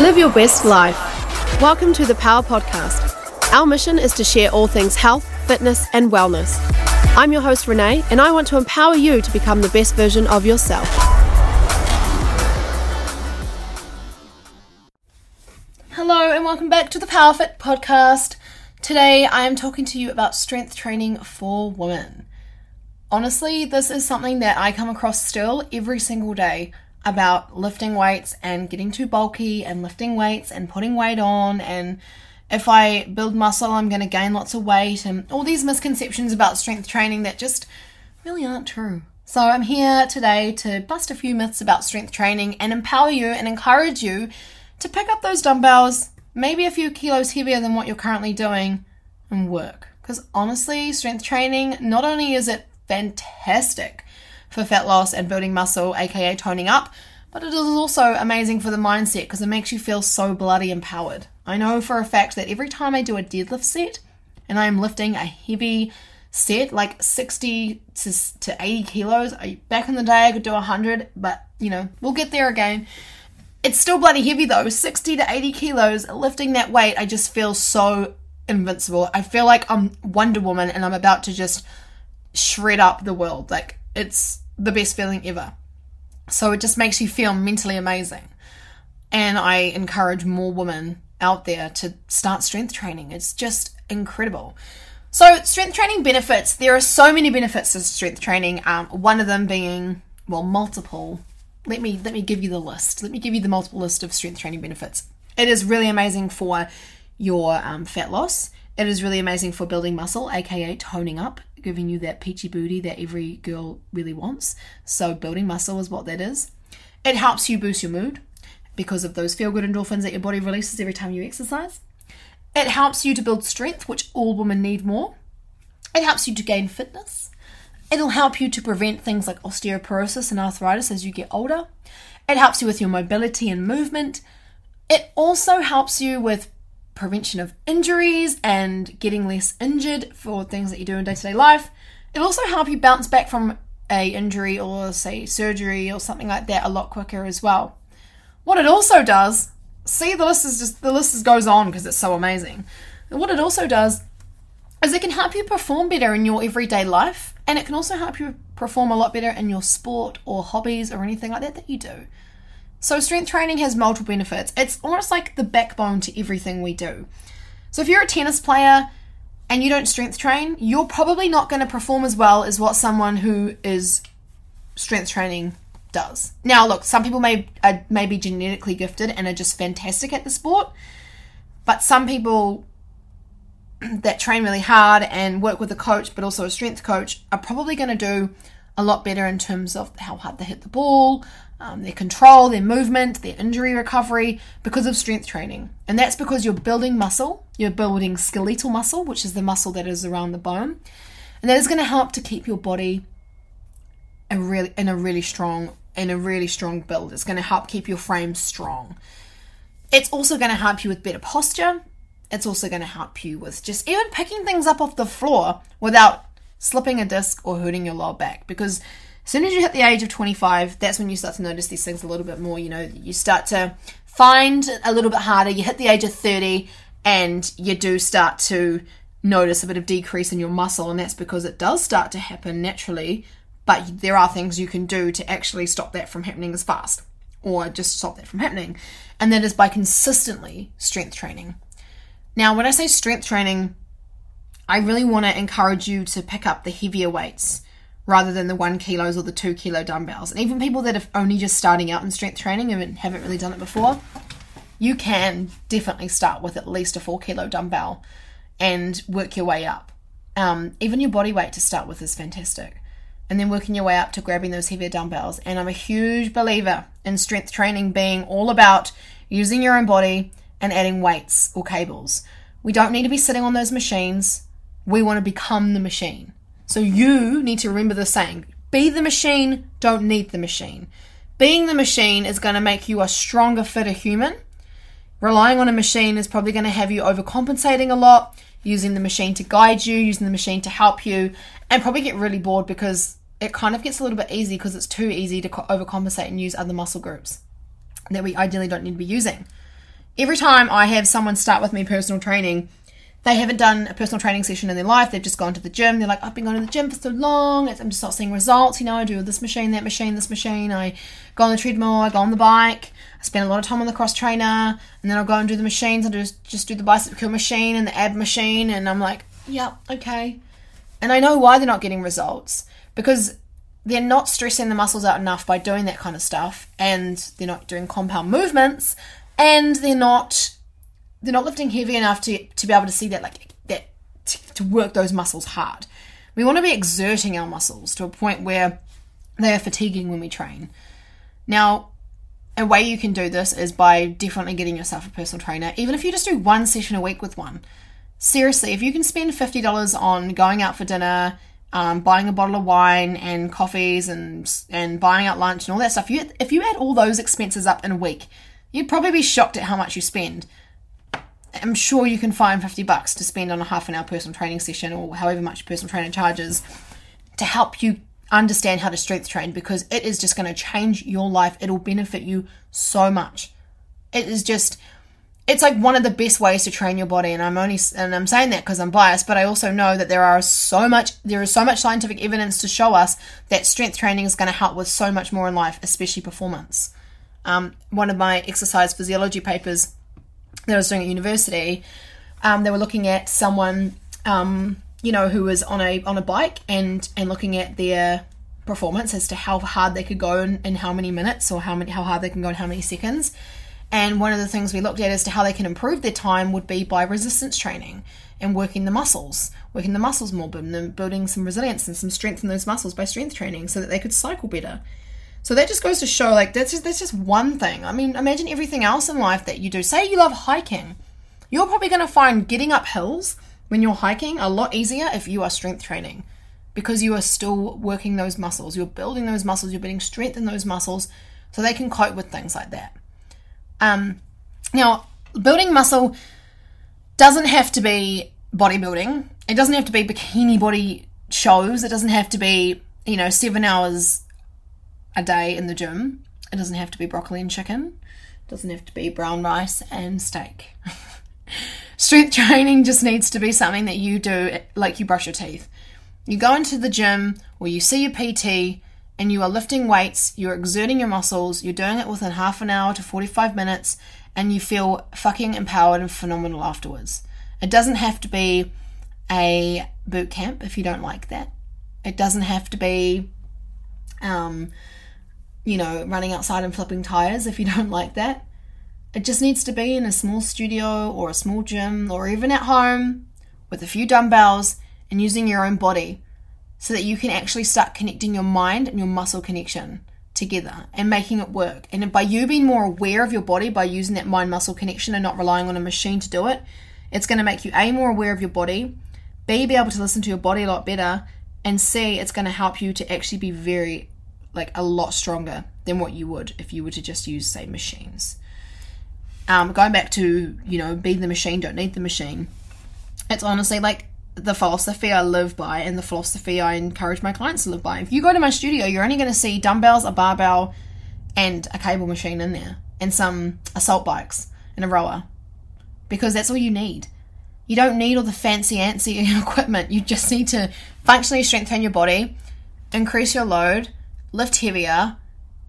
Live your best life. Welcome to the Power Podcast. Our mission is to share all things health, fitness, and wellness. I'm your host, Renee, and I want to empower you to become the best version of yourself. Hello, and welcome back to the Power Fit podcast. Today, I am talking to you about strength training for women. Honestly, this is something that I come across still every single day about lifting weights and getting too bulky and lifting weights and putting weight on and if I build muscle I'm going to gain lots of weight and all these misconceptions about strength training that just really aren't true. So I'm here today to bust a few myths about strength training and empower you and encourage you to pick up those dumbbells, maybe a few kilos heavier than what you're currently doing and work. Because honestly, strength training not only is it fantastic for fat loss and building muscle, aka toning up, but it is also amazing for the mindset because it makes you feel so bloody empowered. I know for a fact that every time I do a deadlift set and I am lifting a heavy set, like 60 to, to 80 kilos, I, back in the day I could do 100, but you know, we'll get there again. It's still bloody heavy though, 60 to 80 kilos, lifting that weight, I just feel so invincible. I feel like I'm Wonder Woman and I'm about to just shred up the world. Like, it's the best feeling ever. So it just makes you feel mentally amazing. And I encourage more women out there to start strength training. It's just incredible. So, strength training benefits there are so many benefits to strength training. Um, one of them being, well, multiple. Let me let me give you the list. Let me give you the multiple list of strength training benefits. It is really amazing for your um, fat loss. It is really amazing for building muscle, aka toning up giving you that peachy booty that every girl really wants. So, building muscle is what that is. It helps you boost your mood because of those feel good endorphins that your body releases every time you exercise. It helps you to build strength, which all women need more. It helps you to gain fitness. It'll help you to prevent things like osteoporosis and arthritis as you get older. It helps you with your mobility and movement. It also helps you with prevention of injuries and getting less injured for things that you do in day-to-day life. It'll also help you bounce back from a injury or say surgery or something like that a lot quicker as well. What it also does, see the list is just the list goes on because it's so amazing. What it also does is it can help you perform better in your everyday life and it can also help you perform a lot better in your sport or hobbies or anything like that that you do. So, strength training has multiple benefits. It's almost like the backbone to everything we do. So, if you're a tennis player and you don't strength train, you're probably not going to perform as well as what someone who is strength training does. Now, look, some people may uh, may be genetically gifted and are just fantastic at the sport, but some people that train really hard and work with a coach, but also a strength coach, are probably going to do a lot better in terms of how hard they hit the ball, um, their control, their movement, their injury recovery because of strength training. And that's because you're building muscle, you're building skeletal muscle, which is the muscle that is around the bone. And that is going to help to keep your body a really in a really strong in a really strong build. It's going to help keep your frame strong. It's also going to help you with better posture. It's also going to help you with just even picking things up off the floor without slipping a disc or hurting your lower back because as soon as you hit the age of 25, that's when you start to notice these things a little bit more. You know, you start to find a little bit harder. You hit the age of 30 and you do start to notice a bit of decrease in your muscle, and that's because it does start to happen naturally. But there are things you can do to actually stop that from happening as fast or just stop that from happening. And that is by consistently strength training. Now, when I say strength training, I really want to encourage you to pick up the heavier weights rather than the one kilos or the two kilo dumbbells. And even people that are only just starting out in strength training and haven't really done it before, you can definitely start with at least a four kilo dumbbell and work your way up. Um, even your body weight to start with is fantastic. And then working your way up to grabbing those heavier dumbbells. And I'm a huge believer in strength training being all about using your own body and adding weights or cables. We don't need to be sitting on those machines. We want to become the machine. So you need to remember the saying be the machine, don't need the machine. Being the machine is going to make you a stronger, fitter human. Relying on a machine is probably going to have you overcompensating a lot, using the machine to guide you, using the machine to help you, and probably get really bored because it kind of gets a little bit easy because it's too easy to overcompensate and use other muscle groups that we ideally don't need to be using. every time I have someone start with me personal training, they haven't done a personal training session in their life. They've just gone to the gym. They're like, I've been going to the gym for so long. I'm just not seeing results. You know, I do this machine, that machine, this machine. I go on the treadmill. I go on the bike. I spend a lot of time on the cross trainer, and then I'll go and do the machines. I just just do the bicep curl machine and the ab machine, and I'm like, yeah, okay. And I know why they're not getting results because they're not stressing the muscles out enough by doing that kind of stuff, and they're not doing compound movements, and they're not they're not lifting heavy enough to to be able to see that like that to, to work those muscles hard. We want to be exerting our muscles to a point where they are fatiguing when we train. Now, a way you can do this is by definitely getting yourself a personal trainer, even if you just do one session a week with one. Seriously, if you can spend $50 on going out for dinner, um, buying a bottle of wine and coffees and and buying out lunch and all that stuff, you, if you add all those expenses up in a week, you'd probably be shocked at how much you spend. I'm sure you can find 50 bucks to spend on a half an hour personal training session or however much personal trainer charges to help you understand how to strength train because it is just going to change your life. It'll benefit you so much. It is just it's like one of the best ways to train your body and I'm only and I'm saying that because I'm biased but I also know that there are so much there is so much scientific evidence to show us that strength training is going to help with so much more in life especially performance um, one of my exercise physiology papers that I was doing at university, um, they were looking at someone, um, you know, who was on a on a bike and and looking at their performance as to how hard they could go in how many minutes or how many how hard they can go in how many seconds. And one of the things we looked at as to how they can improve their time would be by resistance training and working the muscles, working the muscles more, building some resilience and some strength in those muscles by strength training so that they could cycle better. So that just goes to show, like, that's just, that's just one thing. I mean, imagine everything else in life that you do. Say you love hiking. You're probably going to find getting up hills when you're hiking a lot easier if you are strength training because you are still working those muscles. You're building those muscles. You're building strength in those muscles so they can cope with things like that. Um, now, building muscle doesn't have to be bodybuilding. It doesn't have to be bikini body shows. It doesn't have to be, you know, seven hours a day in the gym. It doesn't have to be broccoli and chicken. It doesn't have to be brown rice and steak. Strength training just needs to be something that you do like you brush your teeth. You go into the gym or you see your PT and you are lifting weights, you're exerting your muscles, you're doing it within half an hour to 45 minutes, and you feel fucking empowered and phenomenal afterwards. It doesn't have to be a boot camp if you don't like that. It doesn't have to be um, you know, running outside and flipping tires if you don't like that. It just needs to be in a small studio or a small gym or even at home with a few dumbbells and using your own body so that you can actually start connecting your mind and your muscle connection together and making it work. And by you being more aware of your body by using that mind muscle connection and not relying on a machine to do it, it's going to make you A, more aware of your body, B, be able to listen to your body a lot better, and C, it's going to help you to actually be very like a lot stronger than what you would if you were to just use say machines um, going back to you know be the machine don't need the machine it's honestly like the philosophy I live by and the philosophy I encourage my clients to live by. If you go to my studio, you're only going to see dumbbells, a barbell, and a cable machine in there, and some assault bikes and a rower, because that's all you need. You don't need all the fancy antsy equipment. You just need to functionally strengthen your body, increase your load, lift heavier,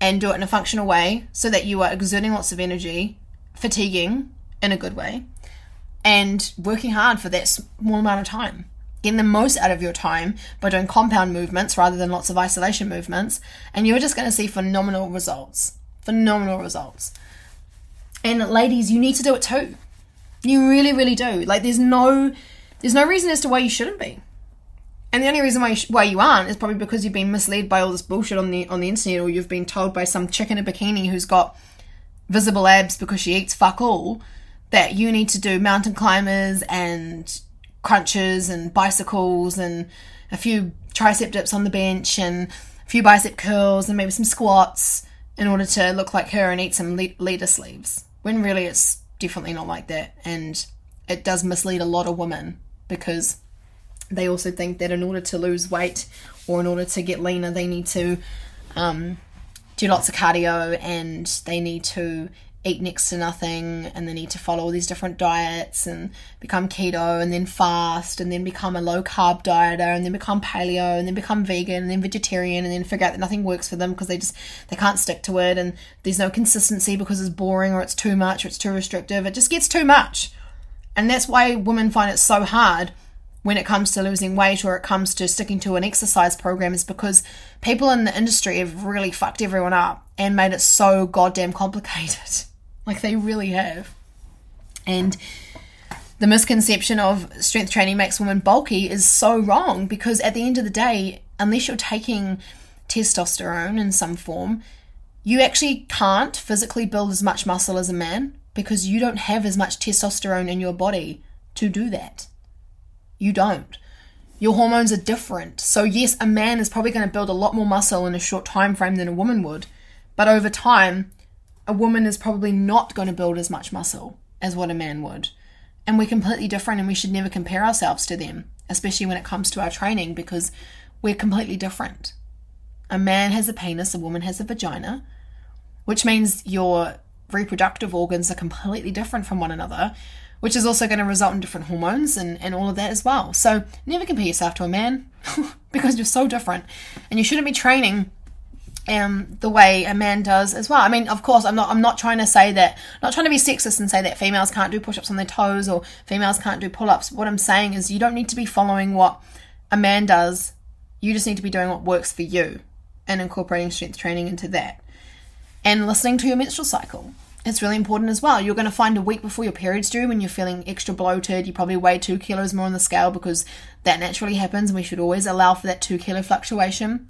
and do it in a functional way so that you are exerting lots of energy, fatiguing in a good way, and working hard for that small amount of time. Getting the most out of your time by doing compound movements rather than lots of isolation movements, and you're just going to see phenomenal results. Phenomenal results. And ladies, you need to do it too. You really, really do. Like, there's no, there's no reason as to why you shouldn't be. And the only reason why you, sh- why you aren't is probably because you've been misled by all this bullshit on the on the internet, or you've been told by some chick in a bikini who's got visible abs because she eats fuck all that you need to do mountain climbers and crunches and bicycles and a few tricep dips on the bench and a few bicep curls and maybe some squats in order to look like her and eat some le- leader sleeves. When really it's definitely not like that, and it does mislead a lot of women because they also think that in order to lose weight or in order to get leaner, they need to um, do lots of cardio and they need to eat next to nothing and they need to follow all these different diets and become keto and then fast and then become a low carb dieter and then become paleo and then become vegan and then vegetarian and then figure out that nothing works for them because they just they can't stick to it and there's no consistency because it's boring or it's too much or it's too restrictive. It just gets too much. And that's why women find it so hard when it comes to losing weight or it comes to sticking to an exercise program is because people in the industry have really fucked everyone up and made it so goddamn complicated. Like they really have. And the misconception of strength training makes women bulky is so wrong because at the end of the day, unless you're taking testosterone in some form, you actually can't physically build as much muscle as a man because you don't have as much testosterone in your body to do that. You don't. Your hormones are different. So yes, a man is probably going to build a lot more muscle in a short time frame than a woman would, but over time, a woman is probably not going to build as much muscle as what a man would. And we're completely different and we should never compare ourselves to them, especially when it comes to our training because we're completely different. A man has a penis, a woman has a vagina, which means your reproductive organs are completely different from one another, which is also going to result in different hormones and, and all of that as well. So never compare yourself to a man because you're so different. And you shouldn't be training um, the way a man does as well. I mean, of course, I'm not. I'm not trying to say that. Not trying to be sexist and say that females can't do push-ups on their toes or females can't do pull-ups. What I'm saying is, you don't need to be following what a man does. You just need to be doing what works for you and incorporating strength training into that and listening to your menstrual cycle. It's really important as well. You're going to find a week before your period's due when you're feeling extra bloated. You probably weigh two kilos more on the scale because that naturally happens, and we should always allow for that two kilo fluctuation.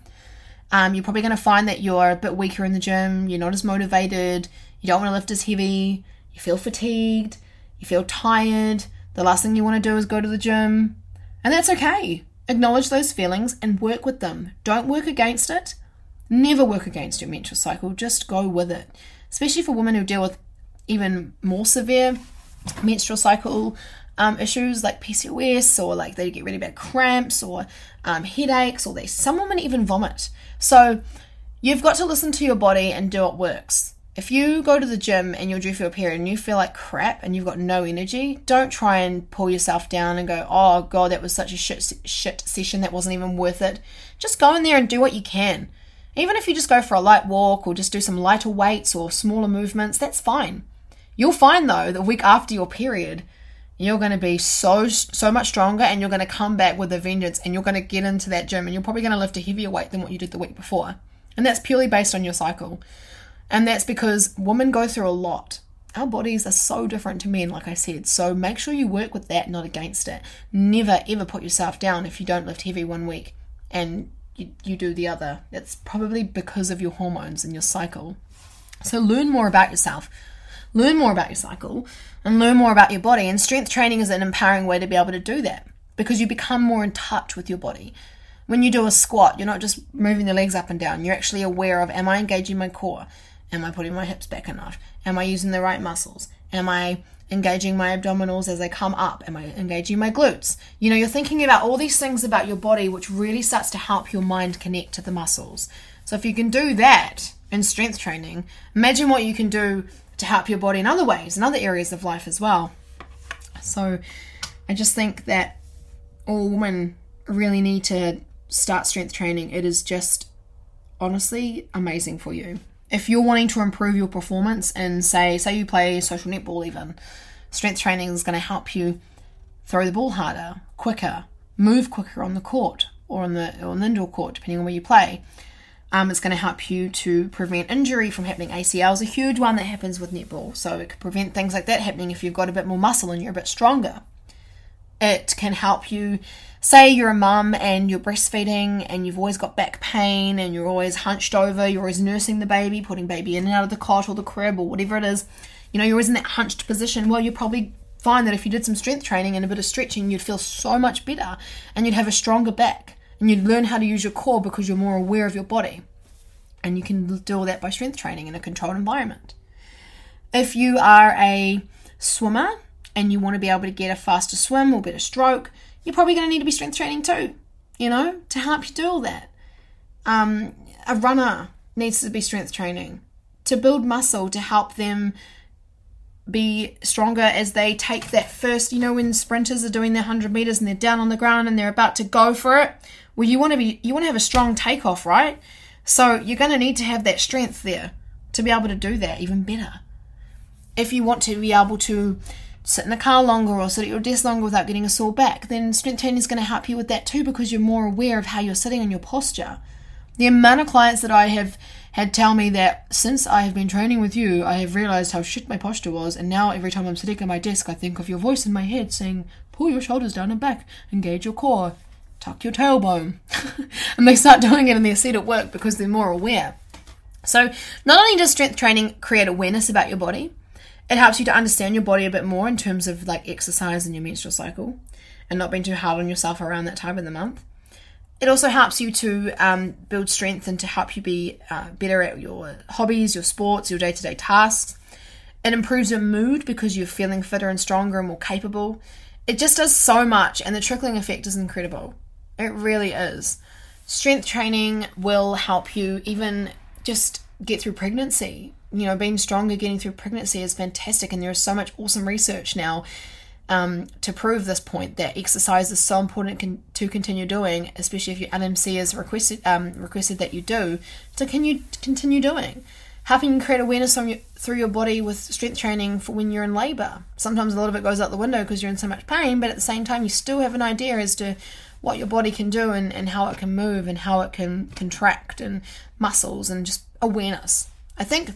Um, you're probably going to find that you're a bit weaker in the gym. You're not as motivated. You don't want to lift as heavy. You feel fatigued. You feel tired. The last thing you want to do is go to the gym. And that's okay. Acknowledge those feelings and work with them. Don't work against it. Never work against your menstrual cycle, just go with it. Especially for women who deal with even more severe menstrual cycle um, issues like PCOS or like they get really bad cramps or um, headaches or they some women even vomit. So you've got to listen to your body and do what works. If you go to the gym and you're due for a period and you feel like crap and you've got no energy, don't try and pull yourself down and go, oh god, that was such a shit, shit session that wasn't even worth it. Just go in there and do what you can. Even if you just go for a light walk or just do some lighter weights or smaller movements, that's fine. You'll find though, the week after your period, you're going to be so so much stronger and you're going to come back with a vengeance and you're going to get into that gym and you're probably going to lift a heavier weight than what you did the week before. And that's purely based on your cycle. And that's because women go through a lot. Our bodies are so different to men, like I said. So make sure you work with that, not against it. Never ever put yourself down if you don't lift heavy one week and you, you do the other. It's probably because of your hormones and your cycle. So learn more about yourself. Learn more about your cycle and learn more about your body. And strength training is an empowering way to be able to do that because you become more in touch with your body. When you do a squat, you're not just moving the legs up and down. You're actually aware of am I engaging my core? Am I putting my hips back enough? Am I using the right muscles? Am I engaging my abdominals as they come up? Am I engaging my glutes? You know, you're thinking about all these things about your body, which really starts to help your mind connect to the muscles. So if you can do that in strength training, imagine what you can do to help your body in other ways, in other areas of life as well. So I just think that all women really need to start strength training. It is just honestly amazing for you if you're wanting to improve your performance and say say you play social netball even strength training is going to help you throw the ball harder quicker move quicker on the court or on the on the indoor court depending on where you play. Um, it's going to help you to prevent injury from happening. Acl is a huge one that happens with netball so it can prevent things like that happening if you've got a bit more muscle and you're a bit stronger. It can help you say you're a mum and you're breastfeeding and you've always got back pain and you're always hunched over, you're always nursing the baby, putting baby in and out of the cot or the crib or whatever it is, you know, you're always in that hunched position. Well, you probably find that if you did some strength training and a bit of stretching, you'd feel so much better and you'd have a stronger back and you'd learn how to use your core because you're more aware of your body. And you can do all that by strength training in a controlled environment. If you are a swimmer and you want to be able to get a faster swim or better stroke, you're probably going to need to be strength training too, you know, to help you do all that. Um, a runner needs to be strength training to build muscle to help them be stronger as they take that first, you know, when sprinters are doing their 100 meters and they're down on the ground and they're about to go for it. Well, you want to be, you want to have a strong takeoff, right? So you're going to need to have that strength there to be able to do that even better. If you want to be able to sit in the car longer or sit at your desk longer without getting a sore back, then strength training is going to help you with that too because you're more aware of how you're sitting and your posture. The amount of clients that I have had tell me that since I have been training with you, I have realized how shit my posture was, and now every time I'm sitting at my desk, I think of your voice in my head saying, Pull your shoulders down and back, engage your core, tuck your tailbone. and they start doing it in their seat at work because they're more aware. So, not only does strength training create awareness about your body, it helps you to understand your body a bit more in terms of like exercise and your menstrual cycle and not being too hard on yourself around that time of the month. It also helps you to um, build strength and to help you be uh, better at your hobbies, your sports, your day to day tasks. It improves your mood because you're feeling fitter and stronger and more capable. It just does so much, and the trickling effect is incredible. It really is. Strength training will help you even just get through pregnancy. You know, being stronger getting through pregnancy is fantastic, and there is so much awesome research now um, to prove this point that exercise is so important con- to continue doing, especially if your LMC is requested um, requested that you do So can you continue doing. Helping you create awareness your, through your body with strength training for when you're in labour. Sometimes a lot of it goes out the window because you're in so much pain, but at the same time, you still have an idea as to what your body can do and, and how it can move and how it can contract and muscles and just awareness. I think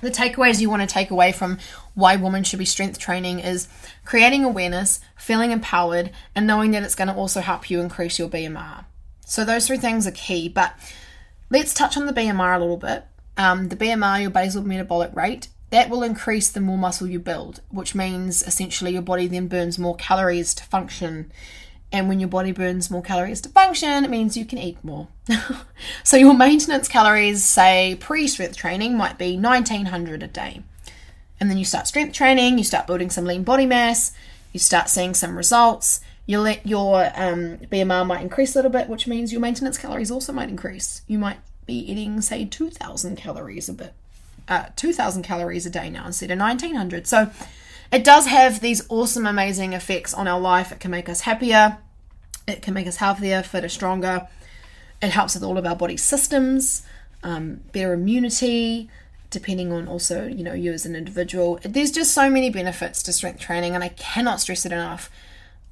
the takeaways you want to take away from why women should be strength training is creating awareness, feeling empowered, and knowing that it's going to also help you increase your BMR. So, those three things are key. But let's touch on the BMR a little bit. Um, the BMR, your basal metabolic rate, that will increase the more muscle you build, which means essentially your body then burns more calories to function and when your body burns more calories to function, it means you can eat more. so your maintenance calories, say pre strength training, might be 1900 a day. And then you start strength training, you start building some lean body mass, you start seeing some results. You let your um, BMR might increase a little bit, which means your maintenance calories also might increase. You might be eating, say, 2000 calories a bit, uh, 2000 calories a day now instead of 1900. So it does have these awesome, amazing effects on our life. It can make us happier, it can make us healthier, fitter, stronger. It helps with all of our body systems, um, better immunity, depending on also, you know, you as an individual. There's just so many benefits to strength training, and I cannot stress it enough.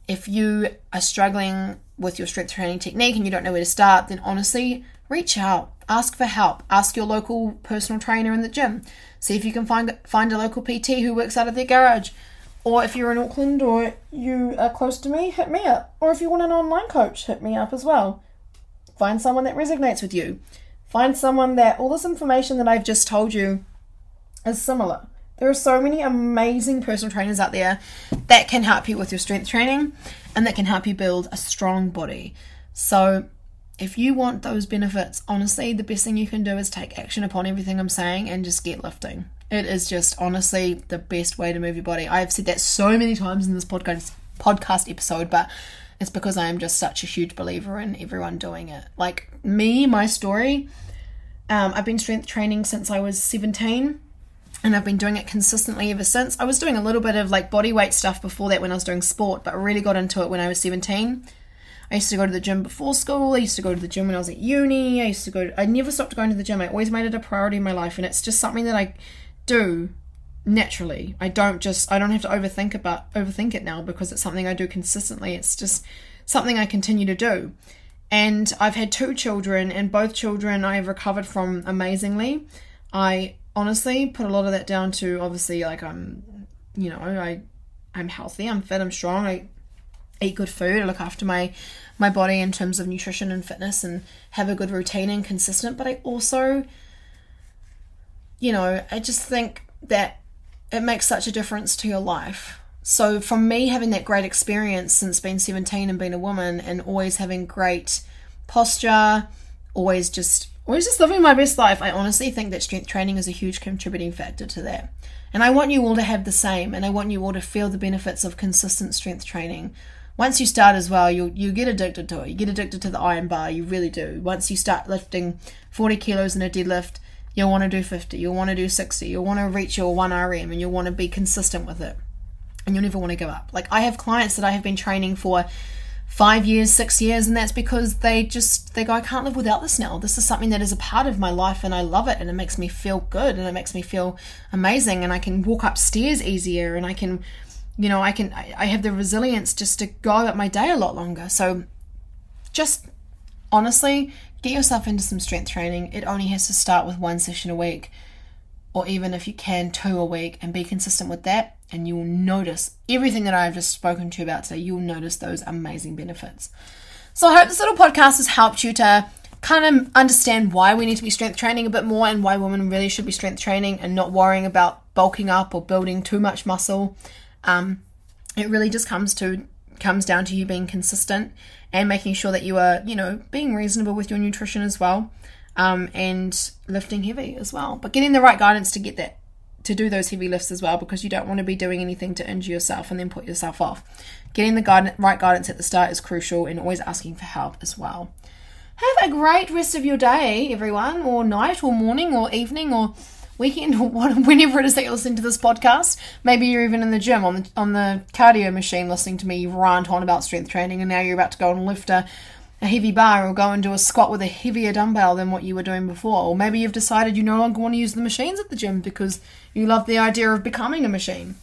If you are struggling with your strength training technique and you don't know where to start, then honestly, reach out, ask for help, ask your local personal trainer in the gym, see if you can find find a local PT who works out of their garage. Or if you're in Auckland or you are close to me, hit me up. Or if you want an online coach, hit me up as well. Find someone that resonates with you. Find someone that all this information that I've just told you is similar. There are so many amazing personal trainers out there that can help you with your strength training and that can help you build a strong body. So if you want those benefits, honestly, the best thing you can do is take action upon everything I'm saying and just get lifting. It is just honestly the best way to move your body. I've said that so many times in this podcast podcast episode, but it's because I am just such a huge believer in everyone doing it. Like me, my story, um, I've been strength training since I was 17 and I've been doing it consistently ever since. I was doing a little bit of like body weight stuff before that when I was doing sport, but really got into it when I was 17 I used to go to the gym before school. I used to go to the gym when I was at uni. I used to go. To, I never stopped going to the gym. I always made it a priority in my life, and it's just something that I do naturally. I don't just. I don't have to overthink about overthink it now because it's something I do consistently. It's just something I continue to do. And I've had two children, and both children I have recovered from amazingly. I honestly put a lot of that down to obviously like I'm, you know, I I'm healthy, I'm fit, I'm strong. I eat good food, I look after my my body in terms of nutrition and fitness and have a good routine and consistent, but I also you know, I just think that it makes such a difference to your life. So from me having that great experience since being 17 and being a woman and always having great posture, always just always just living my best life, I honestly think that strength training is a huge contributing factor to that. And I want you all to have the same and I want you all to feel the benefits of consistent strength training once you start as well, you you get addicted to it. You get addicted to the iron bar. You really do. Once you start lifting 40 kilos in a deadlift, You'll want to do 50, you'll want to do 60, you'll want to reach your 1RM and you'll want to be consistent with it. And you'll never want to give up. Like I have clients that I have been training for five years, six years, and that's because they just they go, I can't live without this now. This is something that is a part of my life and I love it and it makes me feel good and it makes me feel amazing and I can walk upstairs easier and I can you know, I can I have the resilience just to go about my day a lot longer. So just honestly, get yourself into some strength training. It only has to start with one session a week or even if you can two a week and be consistent with that and you will notice everything that I've just spoken to you about today. You'll notice those amazing benefits. So I hope this little podcast has helped you to kind of understand why we need to be strength training a bit more and why women really should be strength training and not worrying about bulking up or building too much muscle. Um, it really just comes to comes down to you being consistent and making sure that you are, you know, being reasonable with your nutrition as well, um, and lifting heavy as well. But getting the right guidance to get that to do those heavy lifts as well because you don't want to be doing anything to injure yourself and then put yourself off. Getting the guidance, right guidance at the start is crucial and always asking for help as well. Have a great rest of your day, everyone, or night, or morning, or evening, or weekend, or whenever it is that you're listening to this podcast. Maybe you're even in the gym on the on the cardio machine listening to me rant on about strength training, and now you're about to go and lift a a heavy bar or go and do a squat with a heavier dumbbell than what you were doing before. Or maybe you've decided you no longer want to use the machines at the gym because you love the idea of becoming a machine.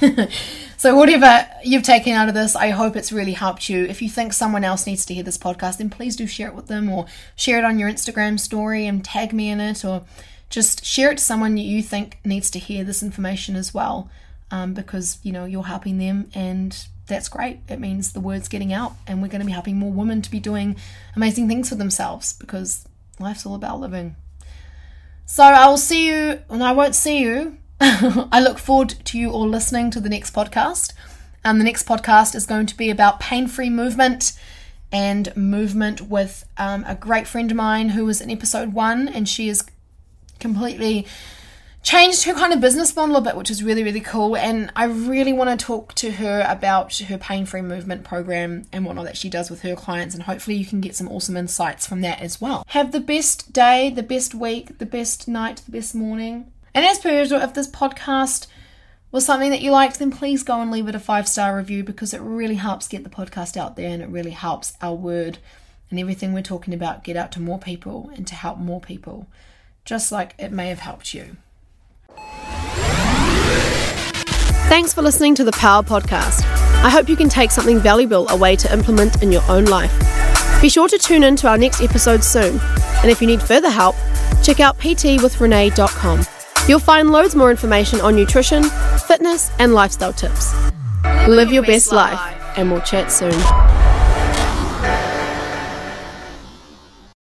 so, whatever you've taken out of this, I hope it's really helped you. If you think someone else needs to hear this podcast, then please do share it with them or share it on your Instagram story and tag me in it or just share it to someone you think needs to hear this information as well um, because, you know, you're helping them and that's great. It means the word's getting out, and we're going to be helping more women to be doing amazing things for themselves because life's all about living. So I will see you, and I won't see you. I look forward to you all listening to the next podcast. And the next podcast is going to be about pain free movement and movement with um, a great friend of mine who was in episode one, and she is completely changed her kind of business model a bit, which is really, really cool. And I really want to talk to her about her pain free movement program and whatnot that she does with her clients. And hopefully, you can get some awesome insights from that as well. Have the best day, the best week, the best night, the best morning. And as per usual, if this podcast was something that you liked, then please go and leave it a five star review because it really helps get the podcast out there and it really helps our word and everything we're talking about get out to more people and to help more people, just like it may have helped you. Thanks for listening to the Power Podcast. I hope you can take something valuable away to implement in your own life. Be sure to tune in to our next episode soon. And if you need further help, check out ptwithrenee.com. You'll find loads more information on nutrition, fitness, and lifestyle tips. Live your best life, and we'll chat soon.